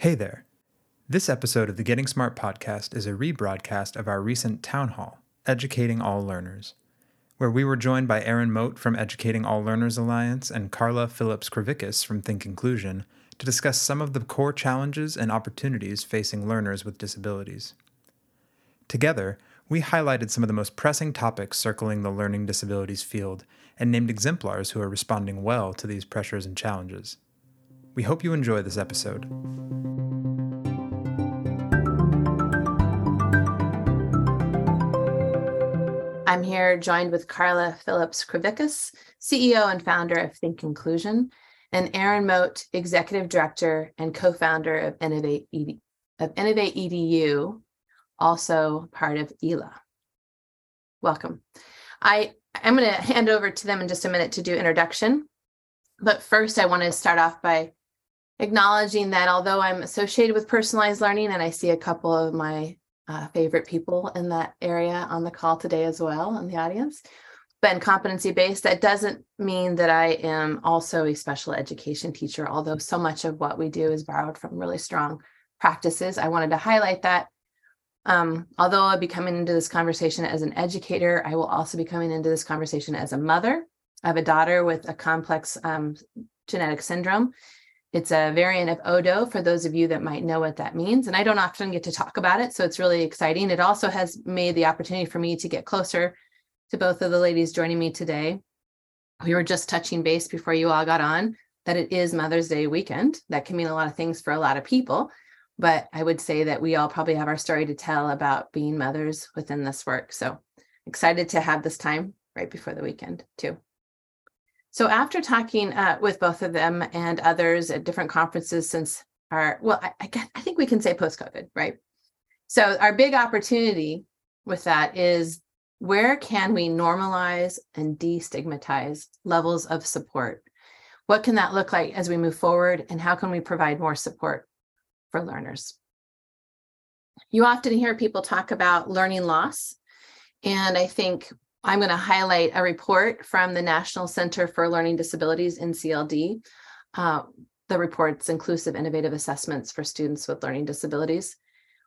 Hey there. This episode of the Getting Smart podcast is a rebroadcast of our recent town hall, Educating All Learners, where we were joined by Erin Mote from Educating All Learners Alliance and Karla Phillips-Krivickas from Think Inclusion to discuss some of the core challenges and opportunities facing learners with disabilities. Together, we highlighted some of the most pressing topics circling the learning disabilities field and named exemplars who are responding well to these pressures and challenges. We hope you enjoy this episode. I'm here joined with Karla Phillips-Krivickas, CEO and founder of Think Inclusion, and Erin Mote, executive director and co-founder of ED, of Innovate EDU, also part of ELA. Welcome. I I'm going to hand over to them in just a minute to do introduction. But first, I want to start off by acknowledging that although I'm associated with personalized learning and I see a couple of my uh, favorite people in that area on the call today as well in the audience, but in competency based, that doesn't mean that I am also a special education teacher, although so much of what we do is borrowed from really strong practices. I wanted to highlight that. Um, although I'll be coming into this conversation as an educator, I will also be coming into this conversation as a mother. I have a daughter with a complex um, genetic syndrome it's a variant of Odo for those of you that might know what that means. And I don't often get to talk about it. So it's really exciting. It also has made the opportunity for me to get closer to both of the ladies joining me today. We were just touching base before you all got on that it is Mother's Day weekend. That can mean a lot of things for a lot of people. But I would say that we all probably have our story to tell about being mothers within this work. So excited to have this time right before the weekend, too. So after talking uh, with both of them and others at different conferences since our, well, I, I, think we can say post COVID, right? So our big opportunity with that is where can we normalize and destigmatize levels of support? What can that look like as we move forward and how can we provide more support for learners? You often hear people talk about learning loss. And I think I'm going to highlight a report from the National Center for Learning Disabilities, NCLD. Uh, the report's inclusive innovative assessments for students with learning disabilities,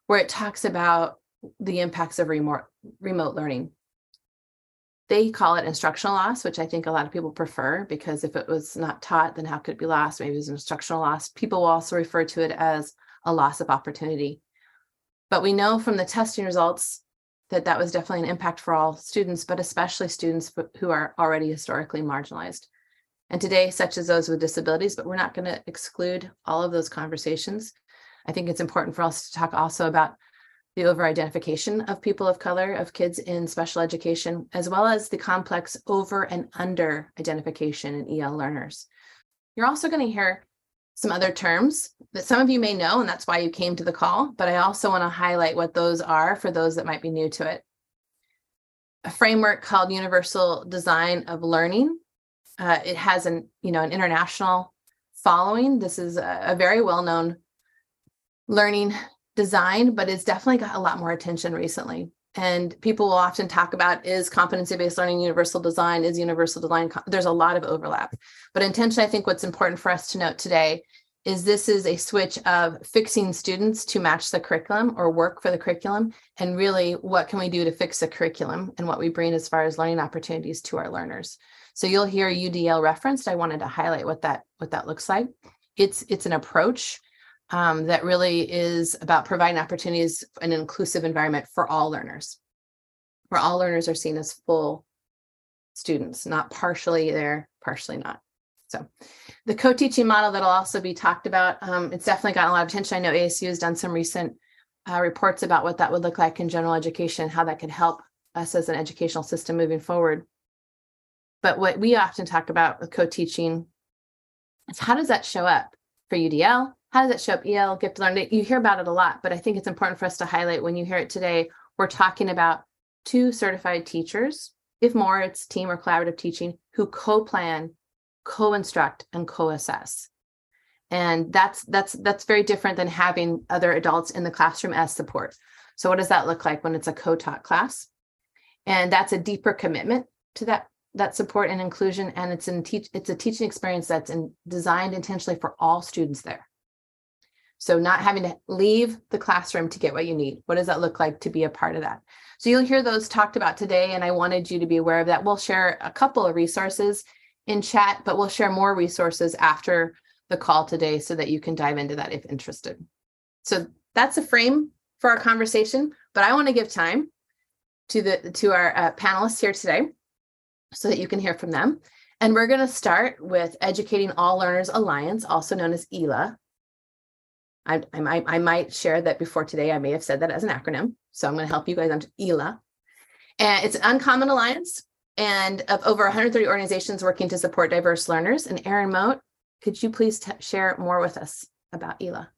where it talks about the impacts of remote, remote learning. They call it instructional loss, which I think a lot of people prefer because if it was not taught, then how could it be lost? Maybe it was instructional loss. People will also refer to it as a loss of opportunity. But we know from the testing results that that was definitely an impact for all students, but especially students who are already historically marginalized. And today, such as those with disabilities, but we're not going to exclude all of those conversations. I think it's important for us to talk also about the over identification of people of color, of kids in special education, as well as the complex over and under identification in EL learners. You're also going to hear some other terms that some of you may know, and that's why you came to the call, but I also want to highlight what those are for those that might be new to it. A framework called Universal Design of Learning. Uh, it has an, you know, an international following. This is a, a very well-known learning design, but it's definitely got a lot more attention recently and people will often talk about is competency based learning universal design? Is universal design there's a lot of overlap. But intention i think what's important for us to note today is this is a switch of fixing students to match the curriculum or work for the curriculum and really what can we do to fix the curriculum and what we bring as far as learning opportunities to our learners? So you'll hear udl referenced. I wanted to highlight what that what that looks like. It's it's an approach um, that really is about providing opportunities an inclusive environment for all learners, where all learners are seen as full students, not partially there, partially not. So the co-teaching model that'll also be talked about, um, it's definitely gotten a lot of attention. I know ASU has done some recent uh, reports about what that would look like in general education, how that could help us as an educational system moving forward. But what we often talk about with co-teaching is how does that show up for UDL? How does it show up? EL, gift learning. You hear about it a lot, but I think it's important for us to highlight when you hear it today. We're talking about two certified teachers, if more, it's team or collaborative teaching, who co-plan, co-instruct, and co-assess. And that's that's that's very different than having other adults in the classroom as support. So what does that look like when it's a co-taught class? And that's a deeper commitment to that that support and inclusion and it's in teach it's a teaching experience that's in, designed intentionally for all students there So, not having to leave the classroom to get what you need. What does that look like to be a part of that? So, you'll hear those talked about today. And I wanted you to be aware of that. We'll share a couple of resources in chat, but we'll share more resources after the call today so that you can dive into that if interested. So, that's a frame for our conversation, but I want to give time to the to our uh, panelists here today so that you can hear from them. And we're going to start with Educating All Learners Alliance, also known as ELA. I, I, might, I might share that before today, I may have said that as an acronym. So I'm going to help you guys on ELA. And it's an uncommon alliance and of over 130 organizations working to support diverse learners. And Erin Mote, could you please t- share more with us about ELA?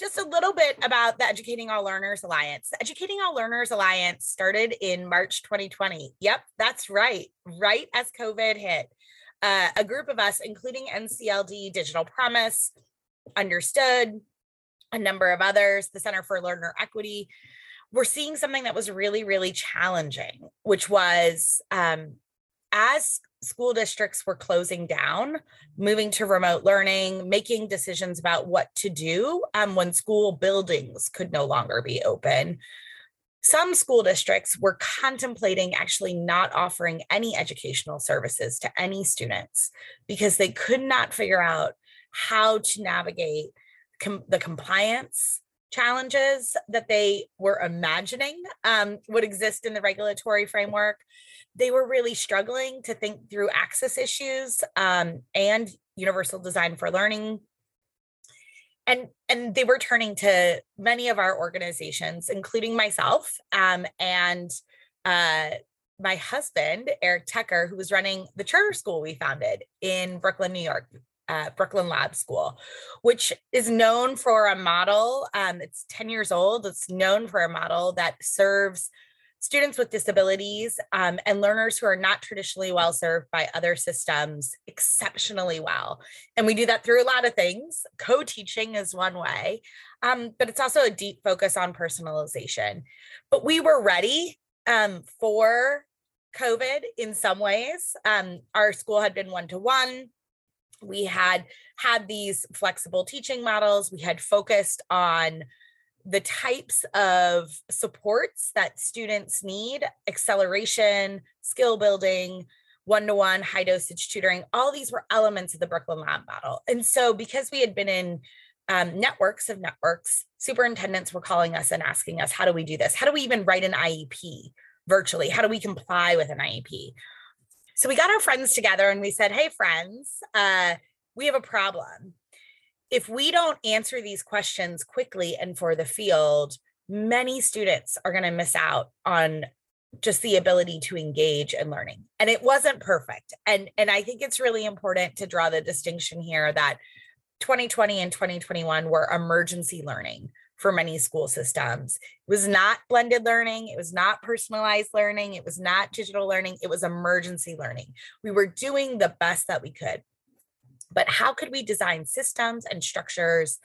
just a little bit about the Educating All Learners Alliance. The Educating All Learners Alliance started in March 2020. Yep, that's right, right as COVID hit. Uh, a group of us, including NCLD Digital Promise, Understood, a number of others, the Center for Learner Equity, we're seeing something that was really, really challenging, which was um, as school districts were closing down, moving to remote learning, making decisions about what to do um, when school buildings could no longer be open. Some school districts were contemplating actually not offering any educational services to any students because they could not figure out how to navigate com- the compliance challenges that they were imagining um, would exist in the regulatory framework. They were really struggling to think through access issues um, and universal design for learning. And and they were turning to many of our organizations including myself um, and uh, my husband eric Tucker who was running the charter school we founded in brooklyn new york uh, Brooklyn Lab School, which is known for a model. Um, it's 10 years old. It's known for a model that serves students with disabilities um, and learners who are not traditionally well served by other systems exceptionally well. And we do that through a lot of things. Co teaching is one way, um, but it's also a deep focus on personalization. But we were ready um, for COVID in some ways. Um, our school had been one to one. We had had these flexible teaching models. We had focused on the types of supports that students need acceleration, skill building, one to one, high dosage tutoring all these were elements of the Brooklyn Lab model. And so, because we had been in um, networks of networks, superintendents were calling us and asking us, How do we do this? How do we even write an IEP virtually? How do we comply with an IEP? So, we got our friends together and we said, Hey, friends, uh, we have a problem if we don't answer these questions quickly and for the field, many students are going to miss out on just the ability to engage in learning. And it wasn't perfect. And and I think it's really important to draw the distinction here that 2020 and 2021 were emergency learning for many school systems. It was not blended learning, it was not personalized learning, it was not digital learning, it was emergency learning. We were doing the best that we could but how could we design systems and structures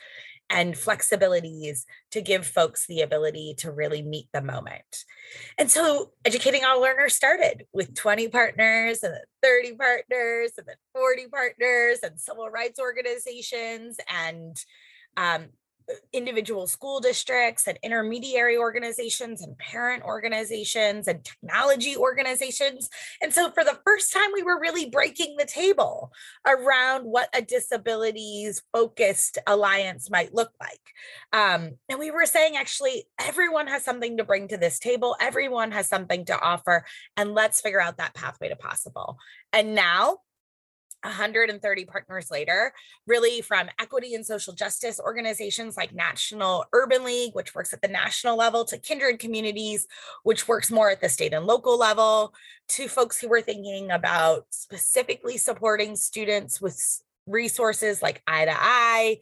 and flexibilities to give folks the ability to really meet the moment. And so educating all learners started with 20 partners and 30 partners and then 40 partners and civil rights organizations and um, individual school districts and intermediary organizations and parent organizations and technology organizations. And so, for the first time, we were really breaking the table around what a disabilities focused alliance might look like. Um, and we were saying, actually, everyone has something to bring to this table, everyone has something to offer, and let's figure out that pathway to possible. And now, 130 partners later, really from equity and social justice organizations like National Urban League, which works at the national level, to Kindred Communities, which works more at the state and local level, to folks who were thinking about specifically supporting students with resources like Eye to Eye,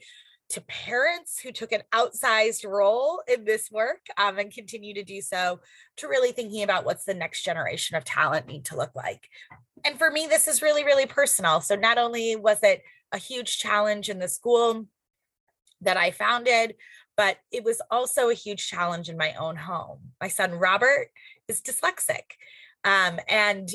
to parents who took an outsized role in this work um, and continue to do so, to really thinking about what's the next generation of talent need to look like. And for me, this is really, really personal. So not only was it a huge challenge in the school that I founded, but it was also a huge challenge in my own home. My son Robert is dyslexic, um, and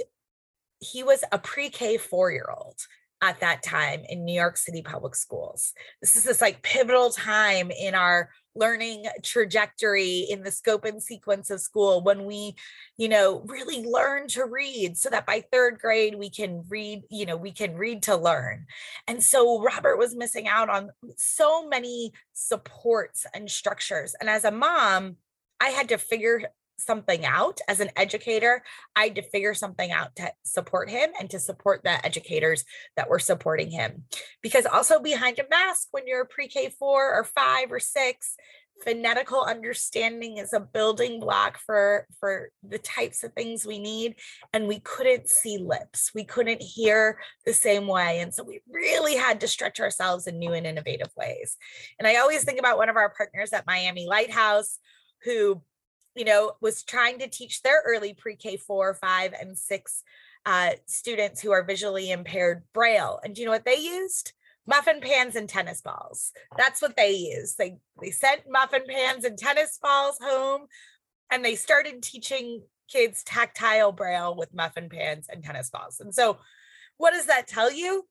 he was a pre K four year old at that time in New York City public schools. This is this like pivotal time in our learning trajectory in the scope and sequence of school when we you know really learn to read so that by third grade we can read you know we can read to learn and so robert was missing out on so many supports and structures and as a mom i had to figure something out. As an educator i had to figure something out to support him and to support the educators that were supporting him. Because also behind a mask when you're pre-k 4 or 5 or 6 phonetical understanding is a building block for for the types of things we need and we couldn't see lips. We couldn't hear the same way and so we really had to stretch ourselves in new and innovative ways. And i always think about one of our partners at miami lighthouse who you know, was trying to teach their early pre-K four, five, and six uh, students who are visually impaired Braille. And do you know what they used? Muffin pans and tennis balls. That's what they used. They they sent muffin pans and tennis balls home, and they started teaching kids tactile Braille with muffin pans and tennis balls. And so, what does that tell you?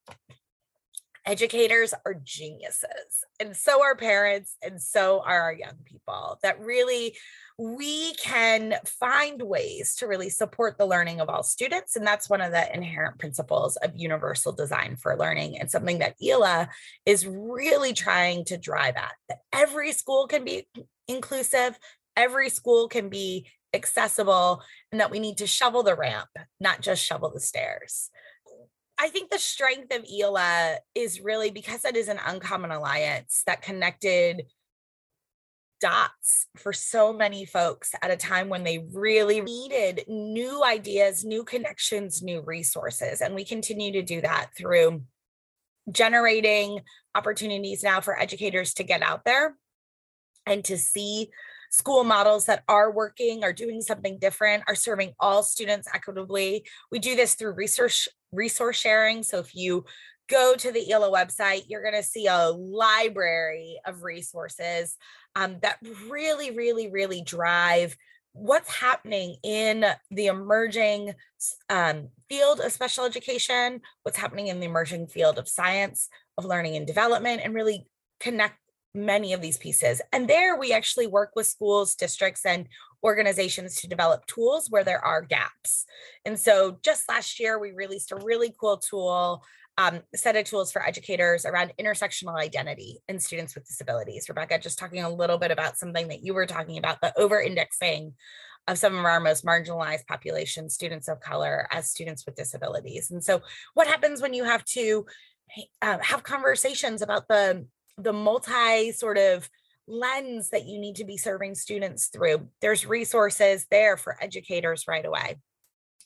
Educators are geniuses and so are parents and so are our young people that really we can find ways to really support the learning of all students and that's one of the inherent principles of universal design for learning and something that ELA is really trying to drive at that every school can be inclusive every school can be accessible and that we need to shovel the ramp not just shovel the stairs I think the strength of ELA is really because it is an uncommon alliance that connected dots for so many folks at a time when they really needed new ideas, new connections, new resources. And we continue to do that through generating opportunities now for educators to get out there and to see school models that are working, are doing something different, are serving all students equitably. We do this through research resource sharing. So if you go to the ELA website, you're going to see a library of resources um, that really, really, really drive what's happening in the emerging um, field of special education, what's happening in the emerging field of science, of learning and development, and really connect many of these pieces. And there we actually work with schools, districts, and organizations to develop tools where there are gaps. And so just last year, we released a really cool tool, um, set of tools for educators around intersectional identity in students with disabilities. Rebecca, just talking a little bit about something that you were talking about, the over indexing of some of our most marginalized populations, students of color as students with disabilities. And so what happens when you have to uh, have conversations about the the multi sort of lens that you need to be serving students through. There's resources there for educators right away.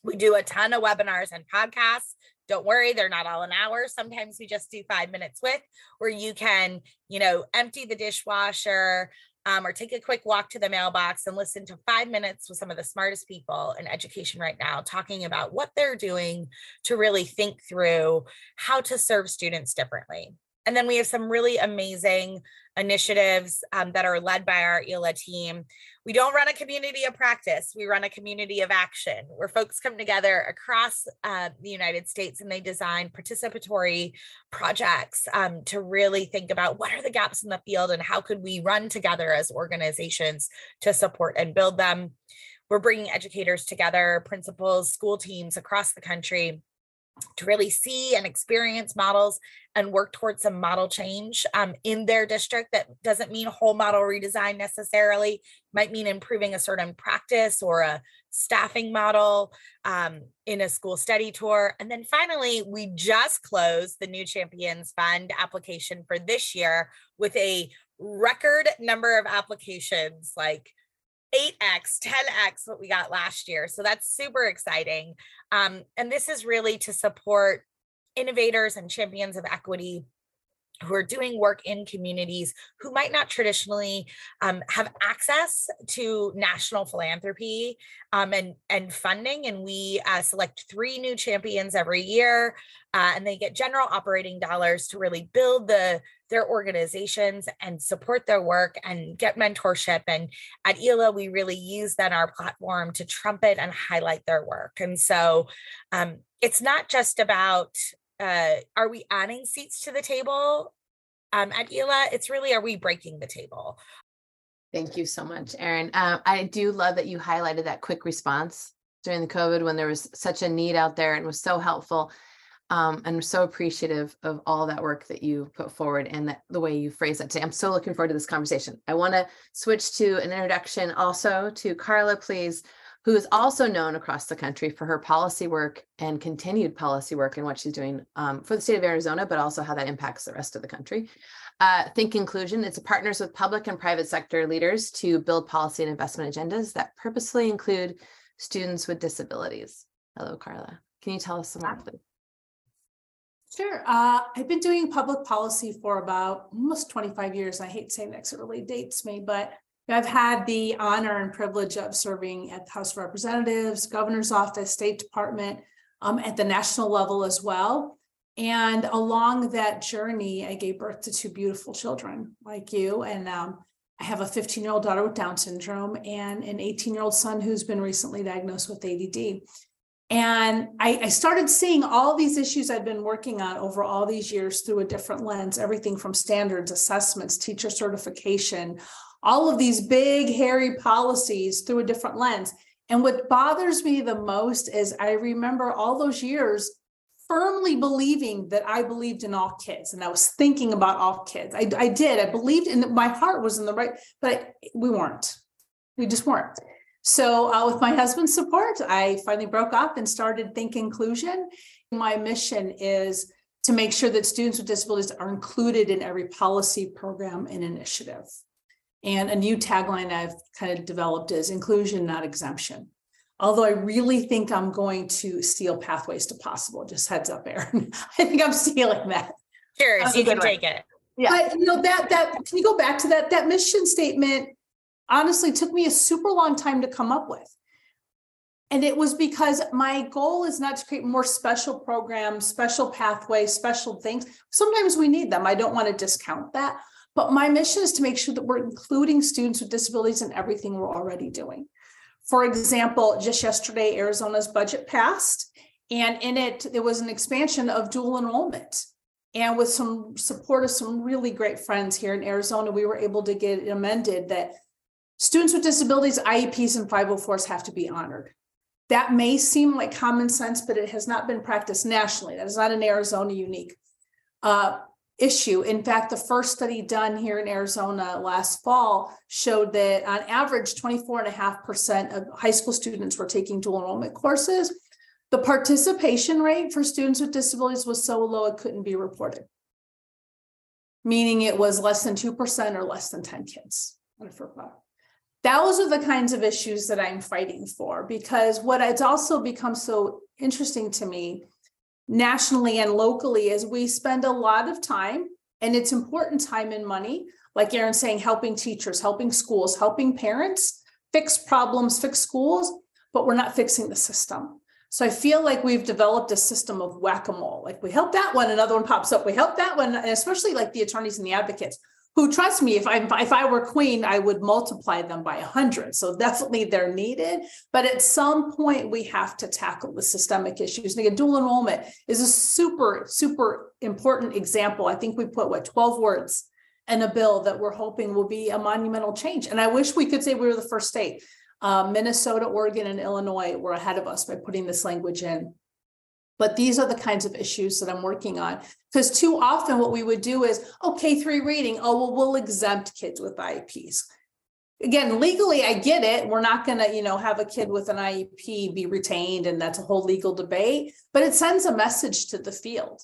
We do a ton of webinars and podcasts. Don't worry, they're not all an hour. Sometimes we just do five minutes with where you can, you know, empty the dishwasher um, or take a quick walk to the mailbox and listen to five minutes with some of the smartest people in education right now, talking about what they're doing to really think through how to serve students differently. And then we have some really amazing initiatives um, that are led by our ELA team. We don't run a community of practice, we run a community of action where folks come together across uh, the United States and they design participatory projects um, to really think about what are the gaps in the field and how could we run together as organizations to support and build them. We're bringing educators together, principals, school teams across the country to really see and experience models and work towards some model change um, in their district. That doesn't mean whole model redesign necessarily might mean improving a certain practice or a staffing model um, in a school study tour. And then finally we just closed the new champions fund application for this year with a record number of applications like 8x 10x what we got last year so that's super exciting um, and this is really to support innovators and champions of equity who are doing work in communities who might not traditionally um, have access to national philanthropy um, and, and funding. And we uh, select three new champions every year, uh, and they get general operating dollars to really build the their organizations and support their work and get mentorship. And at ELA, we really use then our platform to trumpet and highlight their work. And so um, it's not just about uh, are we adding seats to the table um, at ELA? It's really, are we breaking the table? Thank you so much, Erin. Uh, I do love that you highlighted that quick response during the COVID when there was such a need out there and was so helpful. Um, and so appreciative of all that work that you put forward and that the way you phrase that today. I'm so looking forward to this conversation. I want to switch to an introduction also to Karla, please, who is also known across the country for her policy work and continued policy work and what she's doing um, for the state of Arizona, but also how that impacts the rest of the country. Uh, Think Inclusion, it's a partners with public and private sector leaders to build policy and investment agendas that purposely include students with disabilities. Hello, Karla. Can you tell us some more, please? Sure. Uh, I've been doing public policy for about almost 25 years. I hate saying that 'cause it really dates me, but I've had the honor and privilege of serving at the House of Representatives, Governor's Office, State Department, um, at the national level as well. And along that journey, I gave birth to two beautiful children like you. And um, I have a 15 year old daughter with Down syndrome and an 18 year old son who's been recently diagnosed with ADD. And I, I, started seeing all these issues I've been working on over all these years through a different lens everything from standards, assessments, teacher certification, all of these big, hairy policies through a different lens. And what bothers me the most is I remember all those years firmly believing that I believed in all kids and I was thinking about all kids. I, I did. I believed in my heart was in the right, but we weren't. We just weren't. So, uh, with my husband's support, I finally broke up and started Think Inclusion. My mission is to make sure that students with disabilities are included in every policy, program, and initiative. And a new tagline I've kind of developed is inclusion, not exemption. Although I really think I'm going to steal pathways to possible, just heads up, Erin. I think I'm stealing that. Sure, you can take it. Yeah. But you know that that can you go back to that that mission statement honestly took me a super long time to come up with. And it was because my goal is not to create more special programs, special pathways, special things. Sometimes we need them. I don't want to discount that. But my mission is to make sure that we're including students with disabilities in everything we're already doing. For example, just yesterday, Arizona's budget passed, and in it, there was an expansion of dual enrollment. And with some support of some really great friends here in Arizona, we were able to get it amended that Students with disabilities, IEPs and 504s have to be honored. That may seem like common sense, but it has not been practiced nationally. That is not an Arizona unique uh, issue. In fact, the first study done here in Arizona last fall showed that on average, 24.5% of high school students were taking dual enrollment courses. The participation rate for students with disabilities was so low it couldn't be reported, meaning it was less than 2% or less than 10 kids those are the kinds of issues that I'm fighting for because what it's also become so interesting to me nationally and locally is we spend a lot of time and it's important time and money like Erin saying helping teachers helping schools helping parents fix problems fix schools but we're not fixing the system. So I feel like we've developed a system of whack-a-mole. Like we help that one another one pops up. We help that one and especially like the attorneys and the advocates who trust me if i if i were queen i would multiply them by a 100 so definitely they're needed. But at some point we have to tackle the systemic issues. And again dual enrollment is a super super important example. I think we put what 12 words in a bill that we're hoping will be a monumental change. And i wish we could say we were the first state. Uh, minnesota oregon and illinois were ahead of us by putting this language in but these are the kinds of issues that I'm working on. Because too often what we would do is, okay, three reading, oh, well, we'll exempt kids with IEPs. Again, legally, I get it. We're not going to, you know, have a kid with an IEP be retained, and that's a whole legal debate, but it sends a message to the field.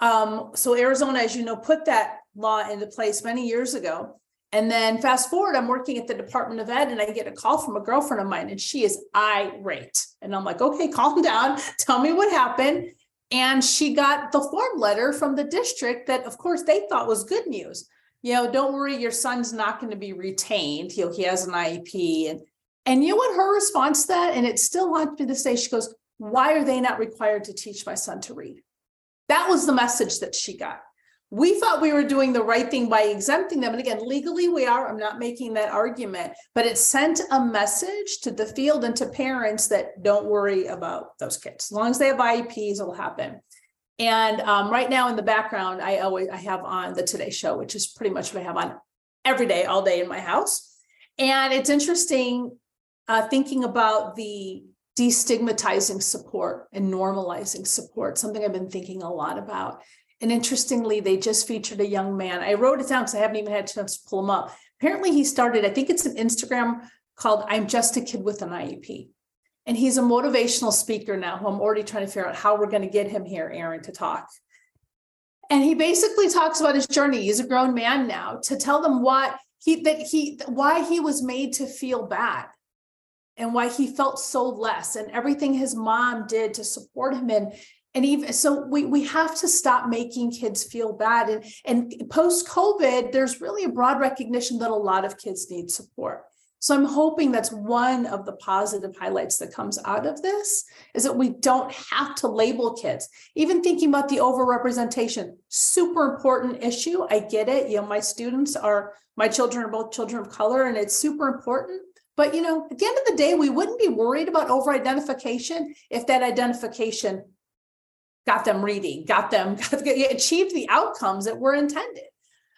Um, so Arizona, as you know, put that law into place many years ago. And then fast forward, I'm working at the Department of Ed and I get a call from a girlfriend of mine and she is irate. And I'm like, okay, calm down. Tell me what happened. And she got the form letter from the district that, of course, they thought was good news. You know, don't worry, your son's not going to be retained. He, he has an IEP. And, and you know what her response to that? And it still haunts me to say, she goes, why are they not required to teach my son to read? That was the message that she got we thought we were doing the right thing by exempting them. And again, legally we are, I'm not making that argument, but it sent a message to the field and to parents that don't worry about those kids. As long as they have IEPs, it'll happen. And um, right now in the background, I always I have on the Today Show, which is pretty much what I have on every day, all day in my house. And it's interesting uh, thinking about the destigmatizing support and normalizing support, something I've been thinking a lot about. And interestingly, they just featured a young man. I wrote it down because I haven't even had a chance to pull him up. Apparently, he started, I think it's an Instagram called I'm Just a Kid with an IEP. And he's a motivational speaker now who I'm already trying to figure out how we're going to get him here, Erin, to talk. And he basically talks about his journey. He's a grown man now to tell them what he that he why he was made to feel bad and why he felt so less and everything his mom did to support him and and even so we we have to stop making kids feel bad. And and post covid there's really a broad recognition that a lot of kids need support. So i'm hoping that's one of the positive highlights that comes out of this is that we don't have to label kids. Even thinking about the overrepresentation super important issue. I get it. You know my students are my children are both children of color and it's super important. But you know at the end of the day we wouldn't be worried about over identification if that identification got them reading, got them got, achieved the outcomes that were intended.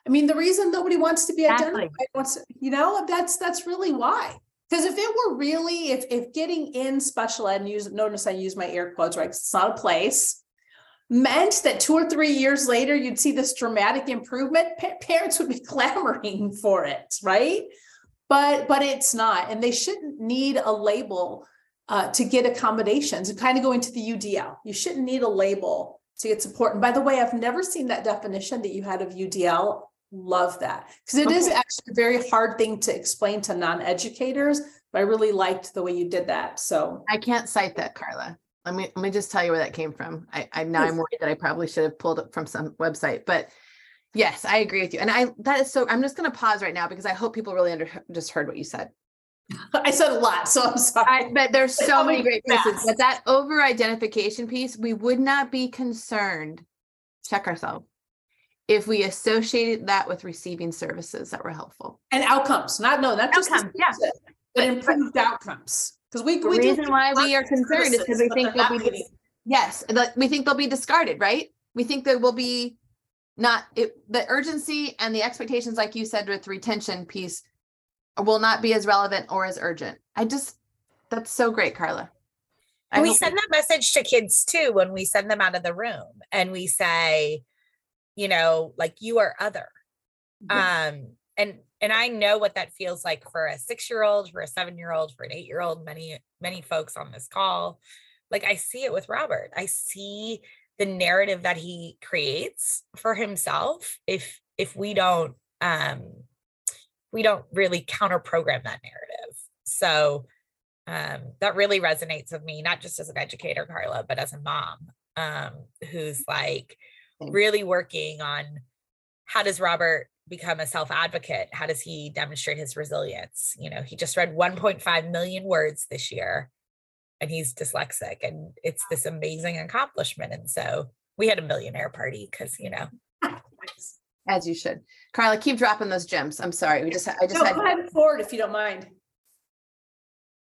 I mean, the reason nobody wants to be identified, wants, you know, that's that's really why. Because if it were really, if if getting in special ed, and use notice I use my air quotes, right? It's not a place, meant that two or three years later you'd see this dramatic improvement, pa- parents would be clamoring for it, right? But but it's not, and they shouldn't need a label uh, to get accommodations and kind of go into the UDL. You shouldn't need a label to get support. And by the way, I've never seen that definition that you had of UDL. Love that because it okay. is actually a very hard thing to explain to non-educators. But I really liked the way you did that. So I can't cite that, Karla. Let me let me just tell you where that came from. I, I now I'm worried that I probably should have pulled it from some website, but yes, I agree with you. And I that is so. I'm just going to pause right now because I hope people really under just heard what you said. I said a lot, so I'm sorry. I, but there's so many great pieces. But that over identification piece, we would not be concerned, check ourselves, if we associated that with receiving services that were helpful. And outcomes, not no, not just outcomes, yeah. but improved outcomes. Because we, the we reason why we are concerned is because we think they'll be yes, we think they'll be discarded, right? We think there will be not it, the urgency and the expectations, like you said, with retention piece will not be as relevant or as urgent. I just, that's so great, Karla. I we send that message to kids too when we send them out of the room and we say, you know, like you are other. Um, and and I know what that feels like for a six-year-old, for a seven-year-old, for an eight-year-old, many, many folks on this call. Like I see it with Robert. I see the narrative that he creates for himself if if we don't um we don't really counter program that narrative. So um, that really resonates with me, not just as an educator, Karla, but as a mom um, who's like really working on how does Robert become a self advocate? How does he demonstrate his resilience? You know, he just read 1.5 million words this year and he's dyslexic and it's this amazing accomplishment. And so we had a millionaire party because, you know, as you should. Karla, keep dropping those gems. I'm sorry. We just, I just no, had. Go ahead forward if you don't mind.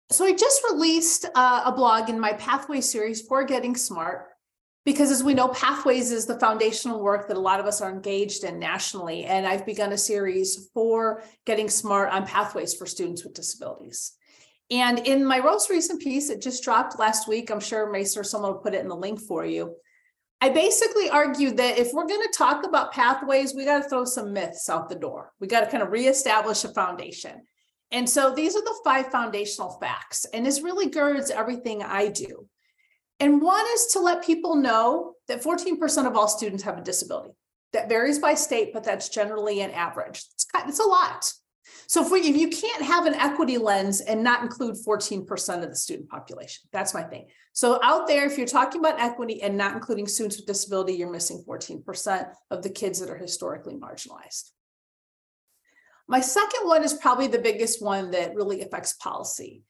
So I just released uh, a blog in my Pathway series for Getting Smart, because as we know, Pathways is the foundational work that a lot of us are engaged in nationally. And I've begun a series for Getting Smart on pathways for students with disabilities. And in my most recent piece, it just dropped last week. I'm sure Mason or someone will put it in the link for you. I basically argued that if we're going to talk about pathways, we got to throw some myths out the door. We got to kind of reestablish a foundation. And so these are the five foundational facts, and this really girds everything I do. And one is to let people know that 14% of all students have a disability. That varies by state, but that's generally an average. It's, it's a lot. So if, we, if you can't have an equity lens and not include 14% of the student population, that's my thing. So out there, if you're talking about equity and not including students with disability, you're missing 14% of the kids that are historically marginalized. My second one is probably the biggest one that really affects policy.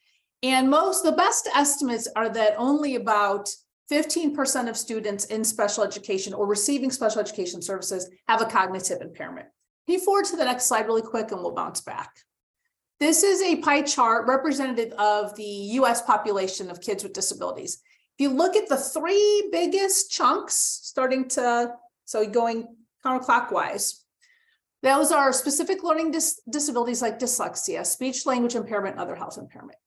And most, the best estimates are that only about 15% of students in special education or receiving special education services have a cognitive impairment. You forward to the next slide really quick and we'll bounce back. This is a pie chart representative of the US population of kids with disabilities. If you look at the three biggest chunks, starting to, so going counterclockwise, those are specific learning dis- disabilities like dyslexia, speech language impairment, other health impairment.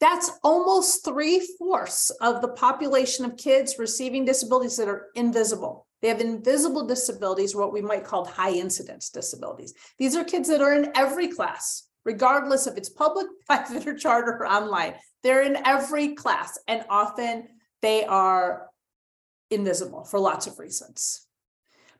That's almost three fourths of the population of kids receiving disabilities that are invisible. They have invisible disabilities, what we might call high incidence disabilities. These are kids that are in every class, regardless if it's public, private, or charter or online. They're in every class, and often they are invisible for lots of reasons.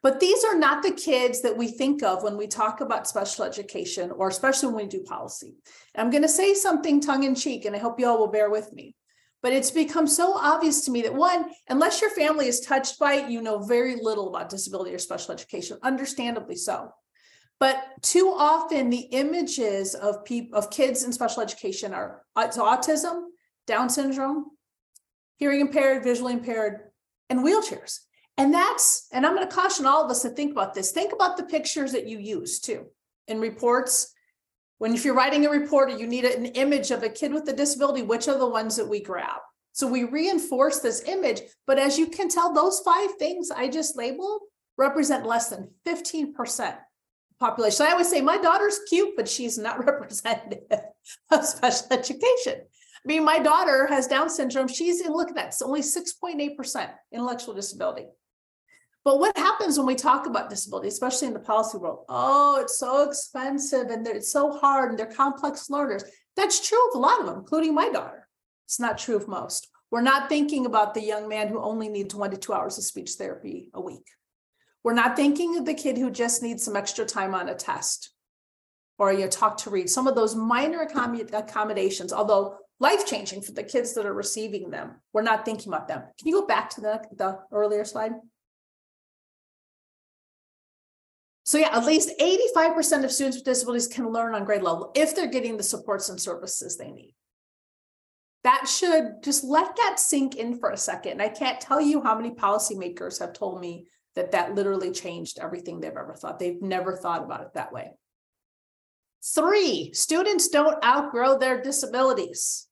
But these are not the kids that we think of when we talk about special education, or especially when we do policy. I'm going to say something tongue in cheek, and I hope you all will bear with me. But it's become so obvious to me that one, unless your family is touched by it, you know very little about disability or special education, understandably so. But too often the images of people of kids in special education are it's autism, Down syndrome, hearing impaired, visually impaired, and wheelchairs. And that's, and I'm going to caution all of us to think about this. Think about the pictures that you use too in reports when if you're writing a report or you need an image of a kid with a disability, which are the ones that we grab? So we reinforce this image, but as you can tell, those five things I just labeled represent less than 15% population. I always say my daughter's cute, but she's not representative of special education. I mean, my daughter has Down syndrome. She's in, look at that, it's only 6.8% intellectual disability. But what happens when we talk about disability, especially in the policy world? Oh, it's so expensive and it's so hard and they're complex learners. That's true of a lot of them, including my daughter. It's not true of most. We're not thinking about the young man who only needs one to two hours of speech therapy a week. We're not thinking of the kid who just needs some extra time on a test or you talk to read. Some of those minor accommodations, although life changing for the kids that are receiving them, we're not thinking about them. Can you go back to the, the earlier slide? So yeah, at least 85% of students with disabilities can learn on grade level if they're getting the supports and services they need. That should just let that sink in for a second. I can't tell you how many policymakers have told me that that literally changed everything they've ever thought. They've never thought about it that way. Three, students don't outgrow their disabilities.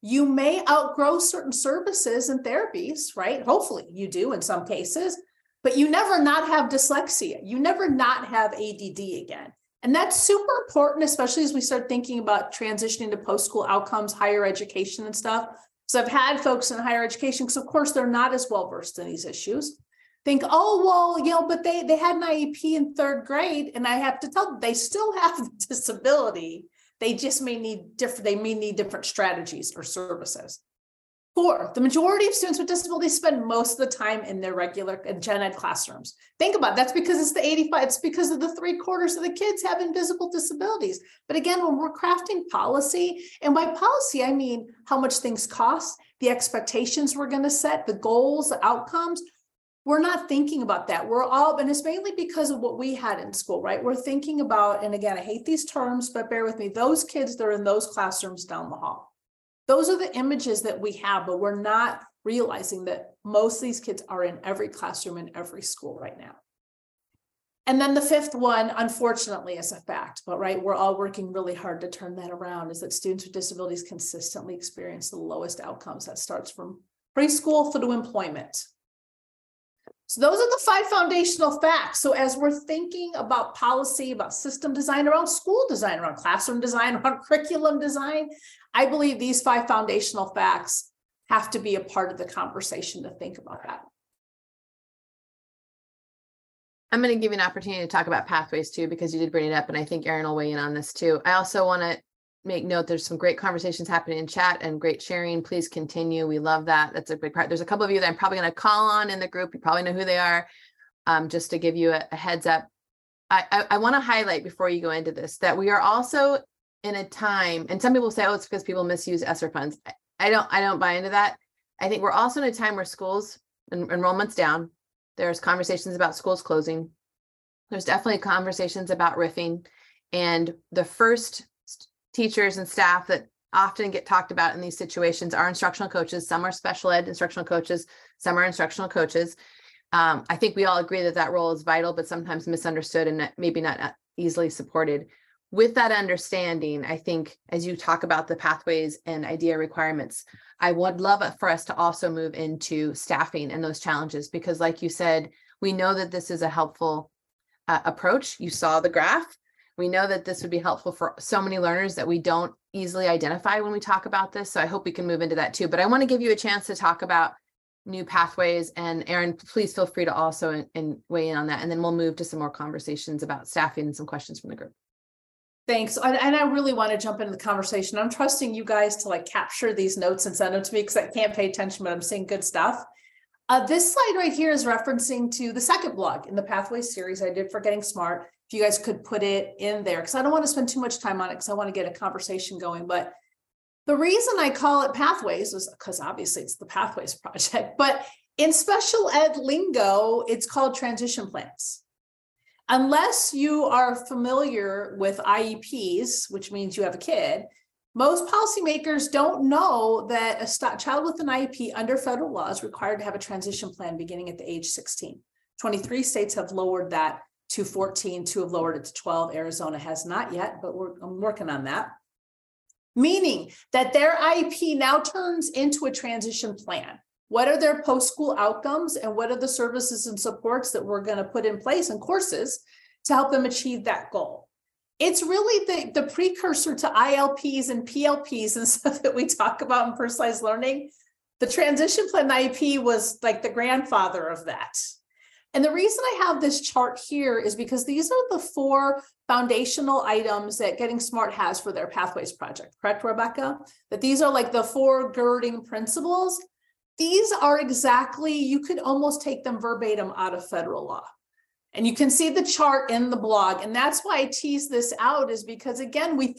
You may outgrow certain services and therapies, right? Hopefully you do in some cases, but you never not have dyslexia. You never not have ADD again. And that's super important, especially as we start thinking about transitioning to post school outcomes, higher education, and stuff. So I've had folks in higher education, because of course they're not as well versed in these issues, think, oh, well, you know, but they they had an IEP in third grade, and I have to tell them they still have a disability. They just may need different, they may need different strategies or services. Four, the majority of students with disabilities spend most of the time in their regular uh, gen ed classrooms. Think about it. that's because it's the 85, it's because of the three quarters of the kids have invisible disabilities. But again, when we're crafting policy, and by policy, I mean how much things cost, the expectations we're going to set, the goals, the outcomes, we're not thinking about that. We're all, and it's mainly because of what we had in school, right? We're thinking about, and again, I hate these terms, but bear with me, those kids that are in those classrooms down the hall those are the images that we have, but we're not realizing that most of these kids are in every classroom in every school right now. And then the fifth one, unfortunately, is a fact, but right, we're all working really hard to turn that around is that students with disabilities consistently experience the lowest outcomes. That starts from preschool through to employment. So those are the five foundational facts. So as we're thinking about policy, about system design, around school design, around classroom design, around curriculum design, I believe these five foundational facts have to be a part of the conversation to think about that. I'm going to give you an opportunity to talk about pathways too, because you did bring it up, and I think Erin will weigh in on this too. I also want to make note there's some great conversations happening in chat and great sharing. Please continue. We love that. That's a big part. There's a couple of you that I'm probably going to call on in the group. You probably know who they are. Um, just to give you a, a heads up. I, I, I want to highlight before you go into this that we are also in a time, and some people say, oh, it's because people misuse ESSER funds. I don't, I don't buy into that. I think we're also in a time where schools en- enrollment's down. There's conversations about schools closing. There's definitely conversations about riffing. And the first teachers and staff that often get talked about in these situations are instructional coaches. Some are special ed instructional coaches, some are instructional coaches. Um, I think we all agree that that role is vital, but sometimes misunderstood and maybe not uh, easily supported. with that understanding, I think as you talk about the pathways and idea requirements, I would love for us to also move into staffing and those challenges because, like you said, we know that this is a helpful uh, approach. You saw the graph. We know that this would be helpful for so many learners that we don't easily identify when we talk about this. So I hope we can move into that too. But I want to give you a chance to talk about new pathways. And Erin, please feel free to also in, in weigh in on that. And then we'll move to some more conversations about staffing and some questions from the group. Thanks. And, and I really want to jump into the conversation. I'm trusting you guys to like capture these notes and send them to me because I can't pay attention, but I'm seeing good stuff. Uh, this slide right here is referencing to the second blog in the Pathway series I did for Getting Smart. If you guys could put it in there, because I don't want to spend too much time on it because I want to get a conversation going. But the reason I call it Pathways is because obviously it's the Pathways project, but in special ed lingo, it's called transition plans. Unless you are familiar with IEPs, which means you have a kid, most policymakers don't know that a child with an IEP under federal law is required to have a transition plan beginning at the age 16. 23 states have lowered that to 14, two have lowered it to 12. Arizona has not yet, but we're I'm working on that. Meaning that their IEP now turns into a transition plan. What are their post-school outcomes and what are the services and supports that we're going to put in place and courses to help them achieve that goal? it's really the, the precursor to ILPs and PLPs and stuff that we talk about in personalized learning. The transition plan IEP was like the grandfather of that. And the reason I have this chart here is because these are the four foundational items that Getting Smart has for their Pathways project, correct, Rebecca? That these are like the four girding principles. These are exactly, you could almost take them verbatim out of federal law. And you can see the chart in the blog. And that's why I tease this out is because again, we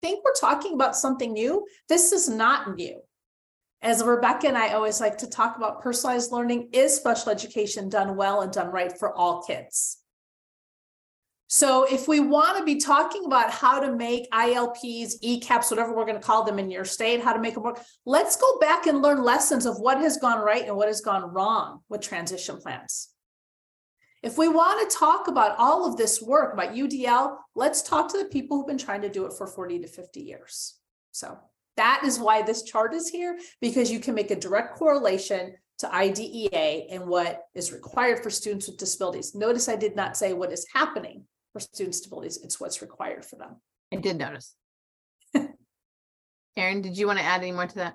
think we're talking about something new. This is not new. As Rebecca and I always like to talk about personalized learning is special education done well and done right for all kids. So if we want to be talking about how to make ILPs, ECAPs, whatever we're going to call them in your state, how to make them work, let's go back and learn lessons of what has gone right and what has gone wrong with transition plans. If we want to talk about all of this work about UDL, let's talk to the people who've been trying to do it for 40 to 50 years. So that is why this chart is here, because you can make a direct correlation to IDEA and what is required for students with disabilities. Notice I did not say what is happening for students with disabilities, it's what's required for them. I did notice. Erin, did you want to add any more to that?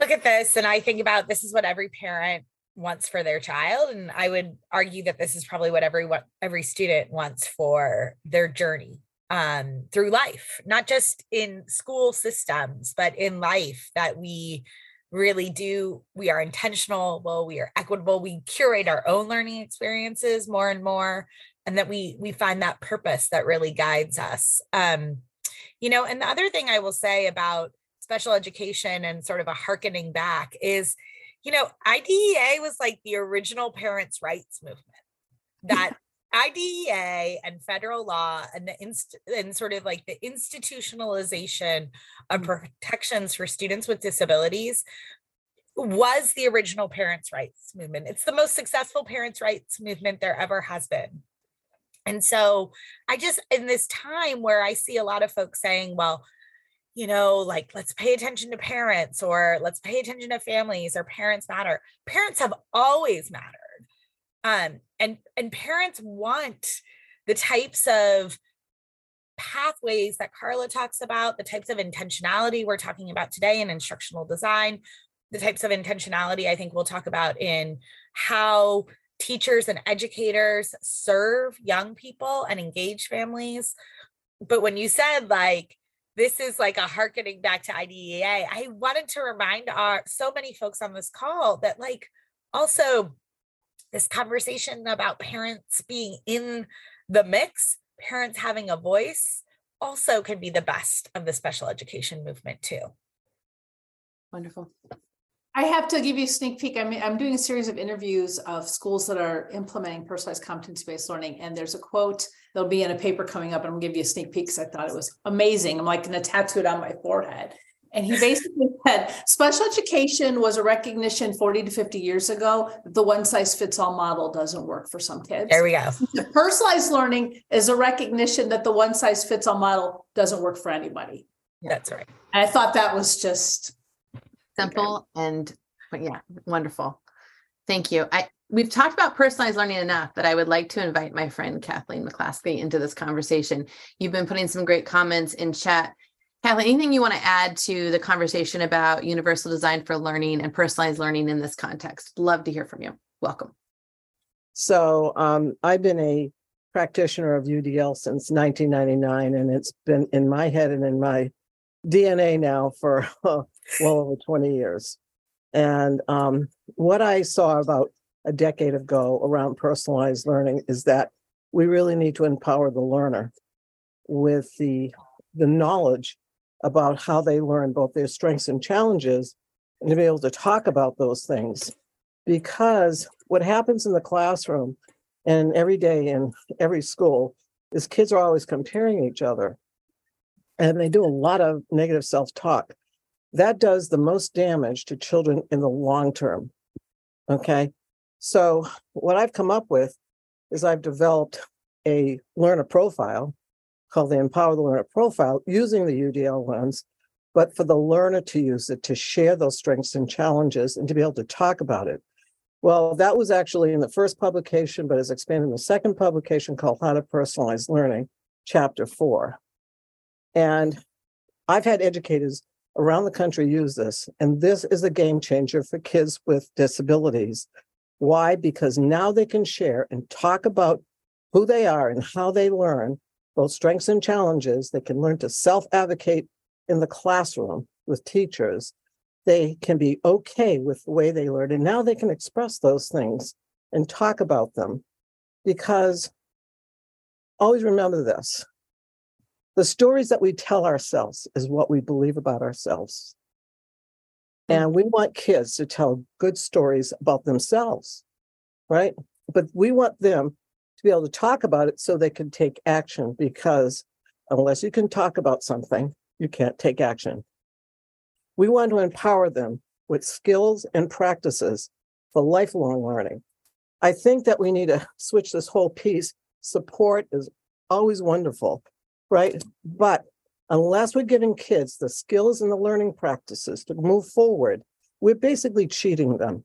Look at this, and I think about this is what every parent wants for their child and i would argue that this is probably what every what every student wants for their journey um through life not just in school systems but in life that we really do we are intentional well we are equitable we curate our own learning experiences more and more and that we we find that purpose that really guides us um you know and the other thing i will say about special education and sort of a harkening back is you know, IDEA was like the original parents' rights movement. That IDEA and federal law and the inst- and sort of like the institutionalization of mm. protections for students with disabilities was the original parents' rights movement. It's the most successful parents' rights movement there ever has been. And so I just, in this time where I see a lot of folks saying, well, you know, like let's pay attention to parents or let's pay attention to families or parents matter. Parents have always mattered. Um, and and parents want the types of pathways that Karla talks about, the types of intentionality we're talking about today in instructional design, the types of intentionality I think we'll talk about in how teachers and educators serve young people and engage families. But when you said like this is like a harkening back to IDEA. I wanted to remind our so many folks on this call that like also this conversation about parents being in the mix, parents having a voice also can be the best of the special education movement too. Wonderful. I have to give you a sneak peek. I'm, I'm doing a series of interviews of schools that are implementing personalized competency-based learning. And there's a quote that'll be in a paper coming up and I'm gonna give you a sneak peek because I thought it was amazing. I'm like gonna tattoo it on my forehead. And he basically said special education was a recognition 40 to 50 years ago that the one size fits all model doesn't work for some kids. There we go. The personalized learning is a recognition that the one size fits all model doesn't work for anybody. That's right. And I thought that was just simple and yeah, wonderful. Thank you. I we've talked about personalized learning enough that I would like to invite my friend Kathleen McClaskey into this conversation. You've been putting some great comments in chat. Kathleen, anything you want to add to the conversation about universal design for learning and personalized learning in this context? Love to hear from you. Welcome. So um, I've been a practitioner of UDL since 1999, and it's been in my head and in my DNA now for well over 20 years. And um, what I saw about a decade ago around personalized learning is that we really need to empower the learner with the the knowledge about how they learn both their strengths and challenges and to be able to talk about those things. Because what happens in the classroom and every day in every school is kids are always comparing each other. And they do a lot of negative self-talk. That does the most damage to children in the long term. Okay? So what i've come up with is i've developed a learner profile called the empower the learner profile using the udl lens but for the learner to use it to share those strengths and challenges and to be able to talk about it well, that was actually in the first publication, but is expanded in the second publication called How to Personalize Learning, Chapter Four. And I've had educators around the country use this, and this is a game changer for kids with disabilities. Why? Because now they can share and talk about who they are and how they learn, both strengths and challenges. They can learn to self advocate in the classroom with teachers they can be okay with the way they learn. And now they can express those things and talk about them. Because always remember this the stories that we tell ourselves is what we believe about ourselves. Mm. And we want kids to tell good stories about themselves, right? But we want them be able to talk about it so they can take action because unless you can talk about something, you can't take action. We want to empower them with skills and practices for lifelong learning. I think that we need to switch this whole piece. Support is always wonderful, right? But unless we're giving kids the skills and the learning practices to move forward, we're basically cheating them.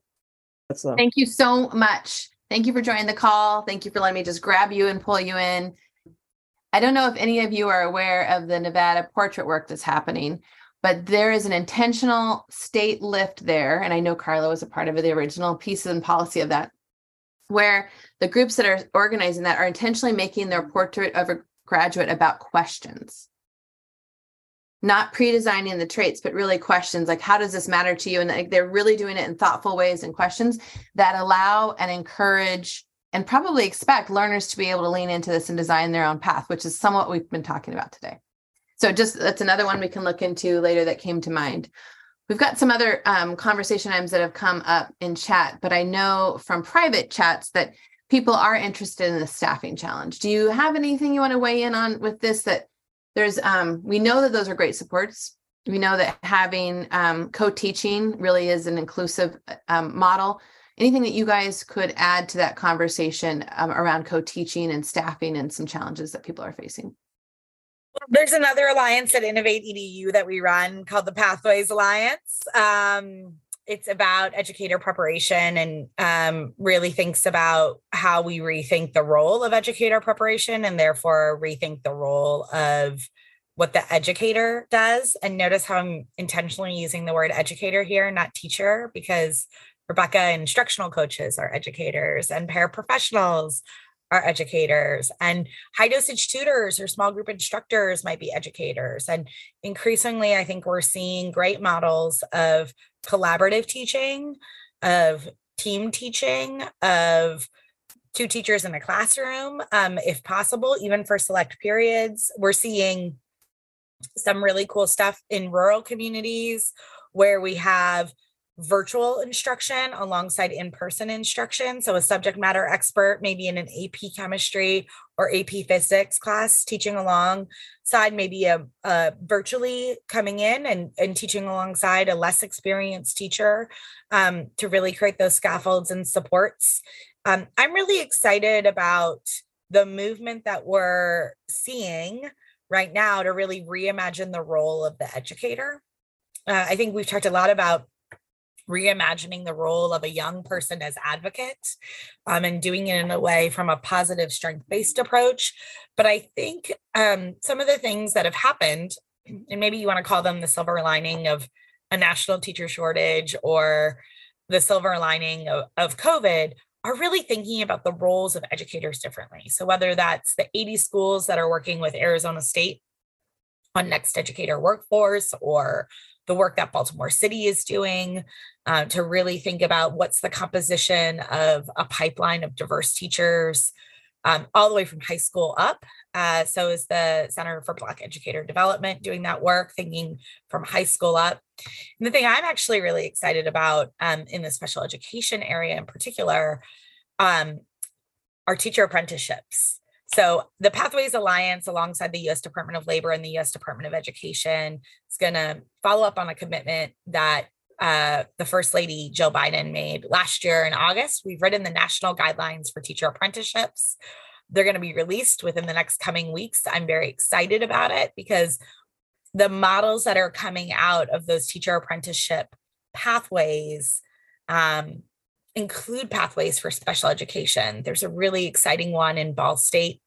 Thank you so much. Thank you for joining the call. Thank you for letting me just grab you and pull you in. I don't know if any of you are aware of the Nevada portrait work that's happening but there is an intentional state lift there. And I know Karla was a part of the original pieces and policy of that, where the groups that are organizing that are intentionally making their portrait of a graduate about questions. Not pre-designing the traits, but really questions like how does this matter to you? And like they're really doing it in thoughtful ways and questions that allow and encourage and probably expect learners to be able to lean into this and design their own path, which is somewhat we've been talking about today. So just that's another one we can look into later that came to mind. We've got some other um, conversation items that have come up in chat, but I know from private chats that people are interested in the staffing challenge. Do you have anything you want to weigh in on with this? That there's, um, we know that those are great supports. We know that having um, co-teaching really is an inclusive um, model. Anything that you guys could add to that conversation um, around co-teaching and staffing and some challenges that people are facing? There's another alliance at Innovate EDU that we run called the Pathways Alliance. It's about educator preparation and um, really thinks about how we rethink the role of educator preparation and therefore rethink the role of what the educator does. And notice how I'm intentionally using the word educator here, not teacher, because Rebecca, instructional coaches are educators and paraprofessionals are educators and high dosage tutors or small group instructors might be educators and increasingly i think we're seeing great models of collaborative teaching of team teaching of two teachers in a classroom um, if possible even for select periods we're seeing some really cool stuff in rural communities where we have virtual instruction alongside in-person instruction. So a subject matter expert, maybe in an AP chemistry or AP physics class, teaching alongside maybe a, a virtually coming in and, and teaching alongside a less experienced teacher um, to really create those scaffolds and supports. Um, I'm really excited about the movement that we're seeing right now to really reimagine the role of the educator. Uh, I think we've talked a lot about reimagining the role of a young person as advocate um, and doing it in a way from a positive strength based approach. But i think um, some of the things that have happened and maybe you want to call them the silver lining of a national teacher shortage or the silver lining of, of covid are really thinking about the roles of educators differently. So whether that's the 80 schools that are working with arizona state on next educator workforce or the work that Baltimore City is doing uh, to really think about what's the composition of a pipeline of diverse teachers um, all the way from high school up. Uh, so is the Center for Black Educator Development doing that work, thinking from high school up. And the thing I'm actually really excited about um, in the special education area in particular um, are teacher apprenticeships. So the Pathways Alliance, alongside the U.S. Department of Labor and the U.S. Department of Education, is going to follow up on a commitment that uh, the First Lady Jill Biden made last year in August. We've written the national guidelines for teacher apprenticeships. They're going to be released within the next coming weeks. I'm very excited about it because the models that are coming out of those teacher apprenticeship pathways um, include pathways for special education. There's a really exciting one in Ball State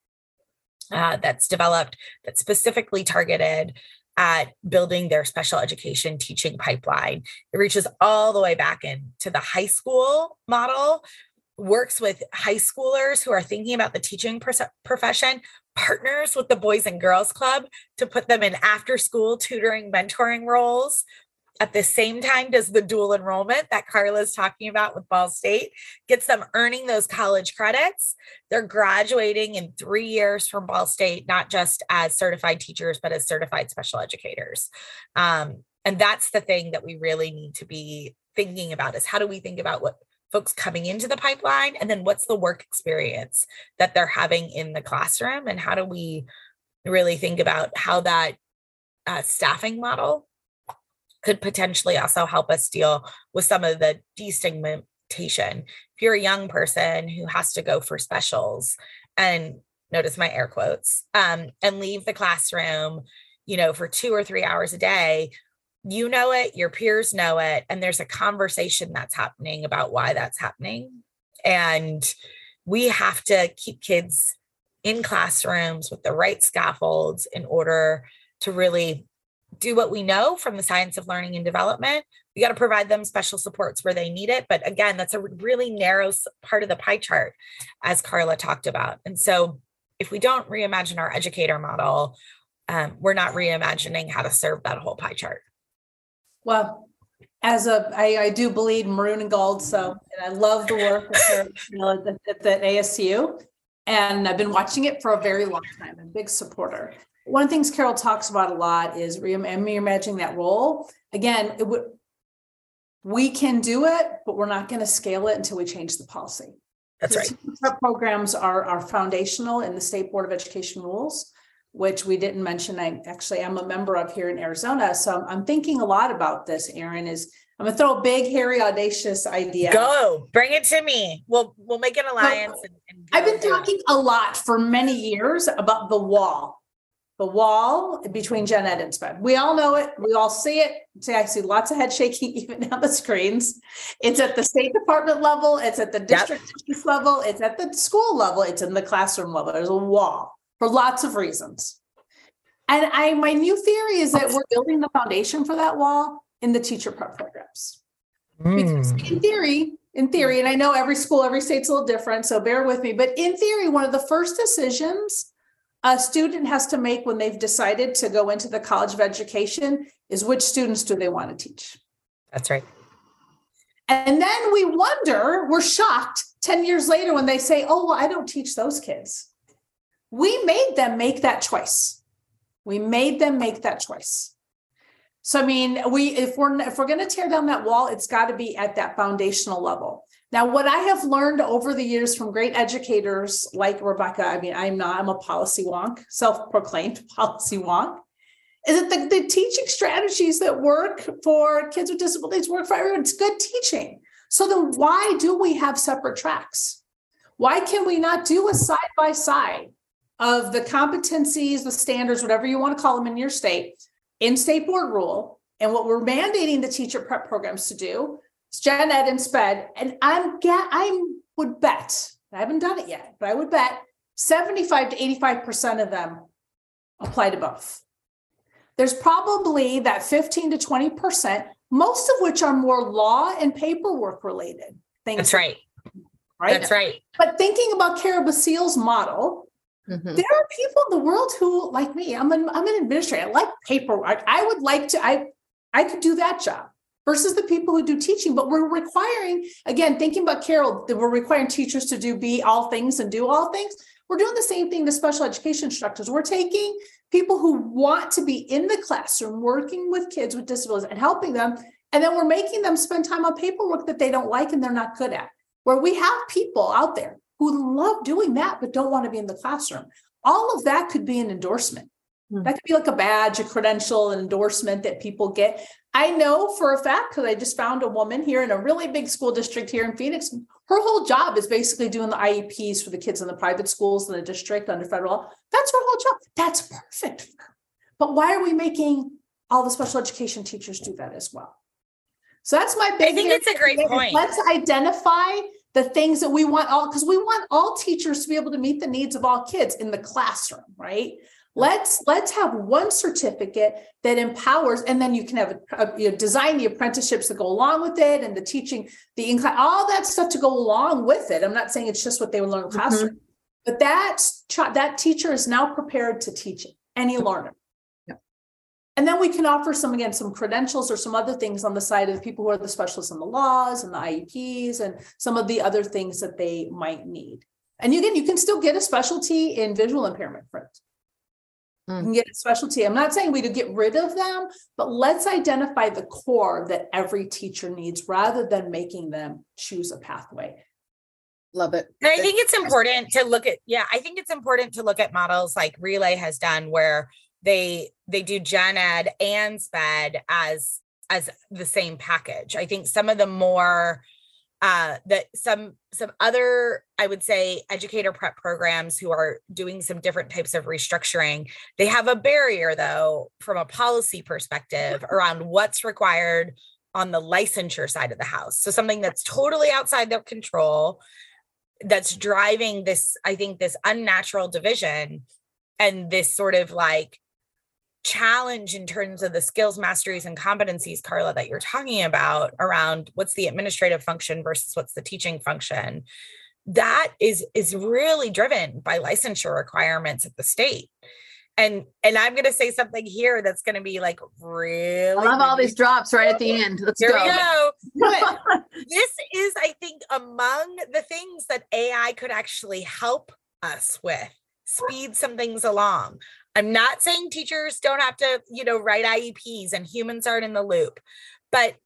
uh, that's developed that's specifically targeted at building their special education teaching pipeline. It reaches all the way back into the high school model, works with high schoolers who are thinking about the teaching profession, partners with the Boys and Girls Club to put them in after school tutoring, mentoring roles, at the same time does the dual enrollment that Karla is talking about with Ball State, gets them earning those college credits. They're graduating in three years from Ball State, not just as certified teachers, but as certified special educators. Um, and that's the thing that we really need to be thinking about is how do we think about what folks coming into the pipeline and then what's the work experience that they're having in the classroom and how do we really think about how that uh, staffing model could potentially also help us deal with some of the destigmatization. If you're a young person who has to go for specials and notice my air quotes um, and leave the classroom, you know, for two or three hours a day, you know it, your peers know it, and there's a conversation that's happening about why that's happening. And we have to keep kids in classrooms with the right scaffolds in order to really do what we know from the science of learning and development. We got to provide them special supports where they need it. But again, that's a really narrow part of the pie chart, as Karla talked about. And so, if we don't reimagine our educator model, um, we're not reimagining how to serve that whole pie chart. Well, as a, I, I do bleed maroon and gold, so and I love the work at, the, at the ASU, and I've been watching it for a very long time. I'm a big supporter one of the things Carol talks about a lot is reimagining that role. Again, it would we can do it, but we're not going to scale it until we change the policy. That's right. Programs are are foundational in the state board of education rules, which we didn't mention. I actually am a member of here in Arizona, so I'm thinking a lot about this. Erin is. I'm gonna throw a big, hairy, audacious idea. Go, bring it to me. We'll we'll make an alliance. and, and I've been talking a lot for many years about the wall the wall between gen ed and sped. We all know it. We all see it. See, I see lots of head shaking even on the screens. It's at the state department level. It's at the district yep. level. It's at the school level. It's in the classroom level. There's a wall for lots of reasons. And I, my new theory is that we're building the foundation for that wall in the teacher prep programs. Mm. Because in theory, in theory, and I know every school, every state's a little different, so bear with me. But in theory, one of the first decisions a student has to make when they've decided to go into the College of Education is which students do they want to teach? That's right. And then we wonder, we're shocked 10 years later when they say, oh, well, I don't teach those kids. We made them make that choice. We made them make that choice. So I mean, we if we're if we're going to tear down that wall, it's got to be at that foundational level. Now, what I have learned over the years from great educators like Rebecca, I mean, I'm not, I'm a policy wonk, self-proclaimed policy wonk, is that the, the teaching strategies that work for kids with disabilities work for everyone. It's good teaching. So then why do we have separate tracks? Why can we not do a side by side of the competencies, the standards, whatever you want to call them in your state, in state board rule, and what we're mandating the teacher prep programs to do gen ed and sped. And I'm I would bet, I haven't done it yet, but I would bet 75 to 85% of them apply to both. There's probably that 15 to 20%, most of which are more law and paperwork related things. That's right. Right. That's right. But thinking about Carol Basile's model, Mhm. there are people in the world who, like me, I'm an I'm an administrator. I like paperwork. I would like to. I I could do that job versus the people who do teaching. But we're requiring again, thinking about Carol, that we're requiring teachers to do be all things and do all things. We're doing the same thing to special education instructors. We're taking people who want to be in the classroom working with kids with disabilities and helping them, and then we're making them spend time on paperwork that they don't like and they're not good at. Where we have people out there who love doing that but don't want to be in the classroom. All of that could be an endorsement. Hmm. That could be like a badge, a credential, an endorsement that people get. I know for a fact because I just found a woman here in a really big school district here in Phoenix. Her whole job is basically doing the IEPs for the kids in the private schools in the district under federal law. That's her whole job. That's perfect. But why are we making all the special education teachers do that as well? So that's my big. I think it's a great point. Let's identify the things that we want all because we want all teachers to be able to meet the needs of all kids in the classroom, right? Let's let's have one certificate that empowers, and then you can have a, a- you know, design the apprenticeships that go along with it, and the teaching, the incline, all that stuff to go along with it. I'm not saying it's just what they would learn in Mhm. classroom, but that that teacher is now prepared to teach any learner. And then we can offer some, again, some credentials or some other things on the side of the people who are the specialists in the laws and the IEPs and some of the other things that they might need. And again, you can still get a specialty in visual impairment, for instance. Mm. You can get a specialty. I'm not saying we to get rid of them, but let's identify the core that every teacher needs rather than making them choose a pathway. Love it. And I think it's important to look at, yeah, I think it's important to look at models like Relay has done where they they do gen ed and sped as as the same package. I think some of the more uh that some some other I would say educator prep programs who are doing some different types of restructuring, they have a barrier though from a policy perspective around what's required on the licensure side of the house. So something that's totally outside their control that's driving this i think this unnatural division and this sort of like challenge in terms of the skills masteries and competencies karla that you're talking about around what's the administrative function versus what's the teaching function that is is really driven by licensure requirements at the state and and i'm going to say something here that's going to be like really I love all these drops right at the end. Let's here go. we go this is i think among the things that ai could actually help us with speed some things along i'm not saying teachers don't have to you know write ieps and humans aren't in the loop but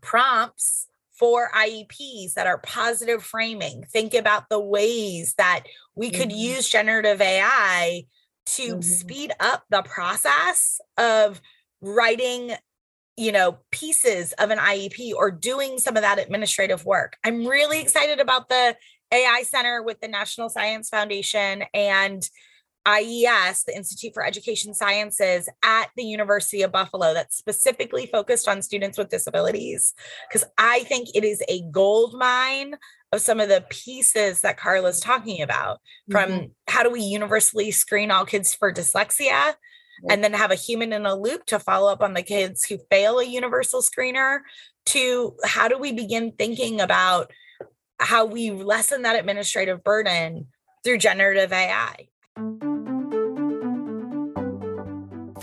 prompts for IEPs that are positive framing. Think about the ways that we could Mhm. use generative AI to Mhm. speed up the process of writing you know pieces of an IEP or doing some of that administrative work. I'm really excited about the AI Center with the National Science Foundation and IES, the Institute for Education Sciences at the University of Buffalo that's specifically focused on students with disabilities because I think it is a gold mine of some of the pieces that Karla's talking about from Mm-hmm. how do we universally screen all kids for dyslexia and then have a human in a loop to follow up on the kids who fail a universal screener to how do we begin thinking about how we lessen that administrative burden through generative AI.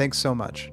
Thanks so much.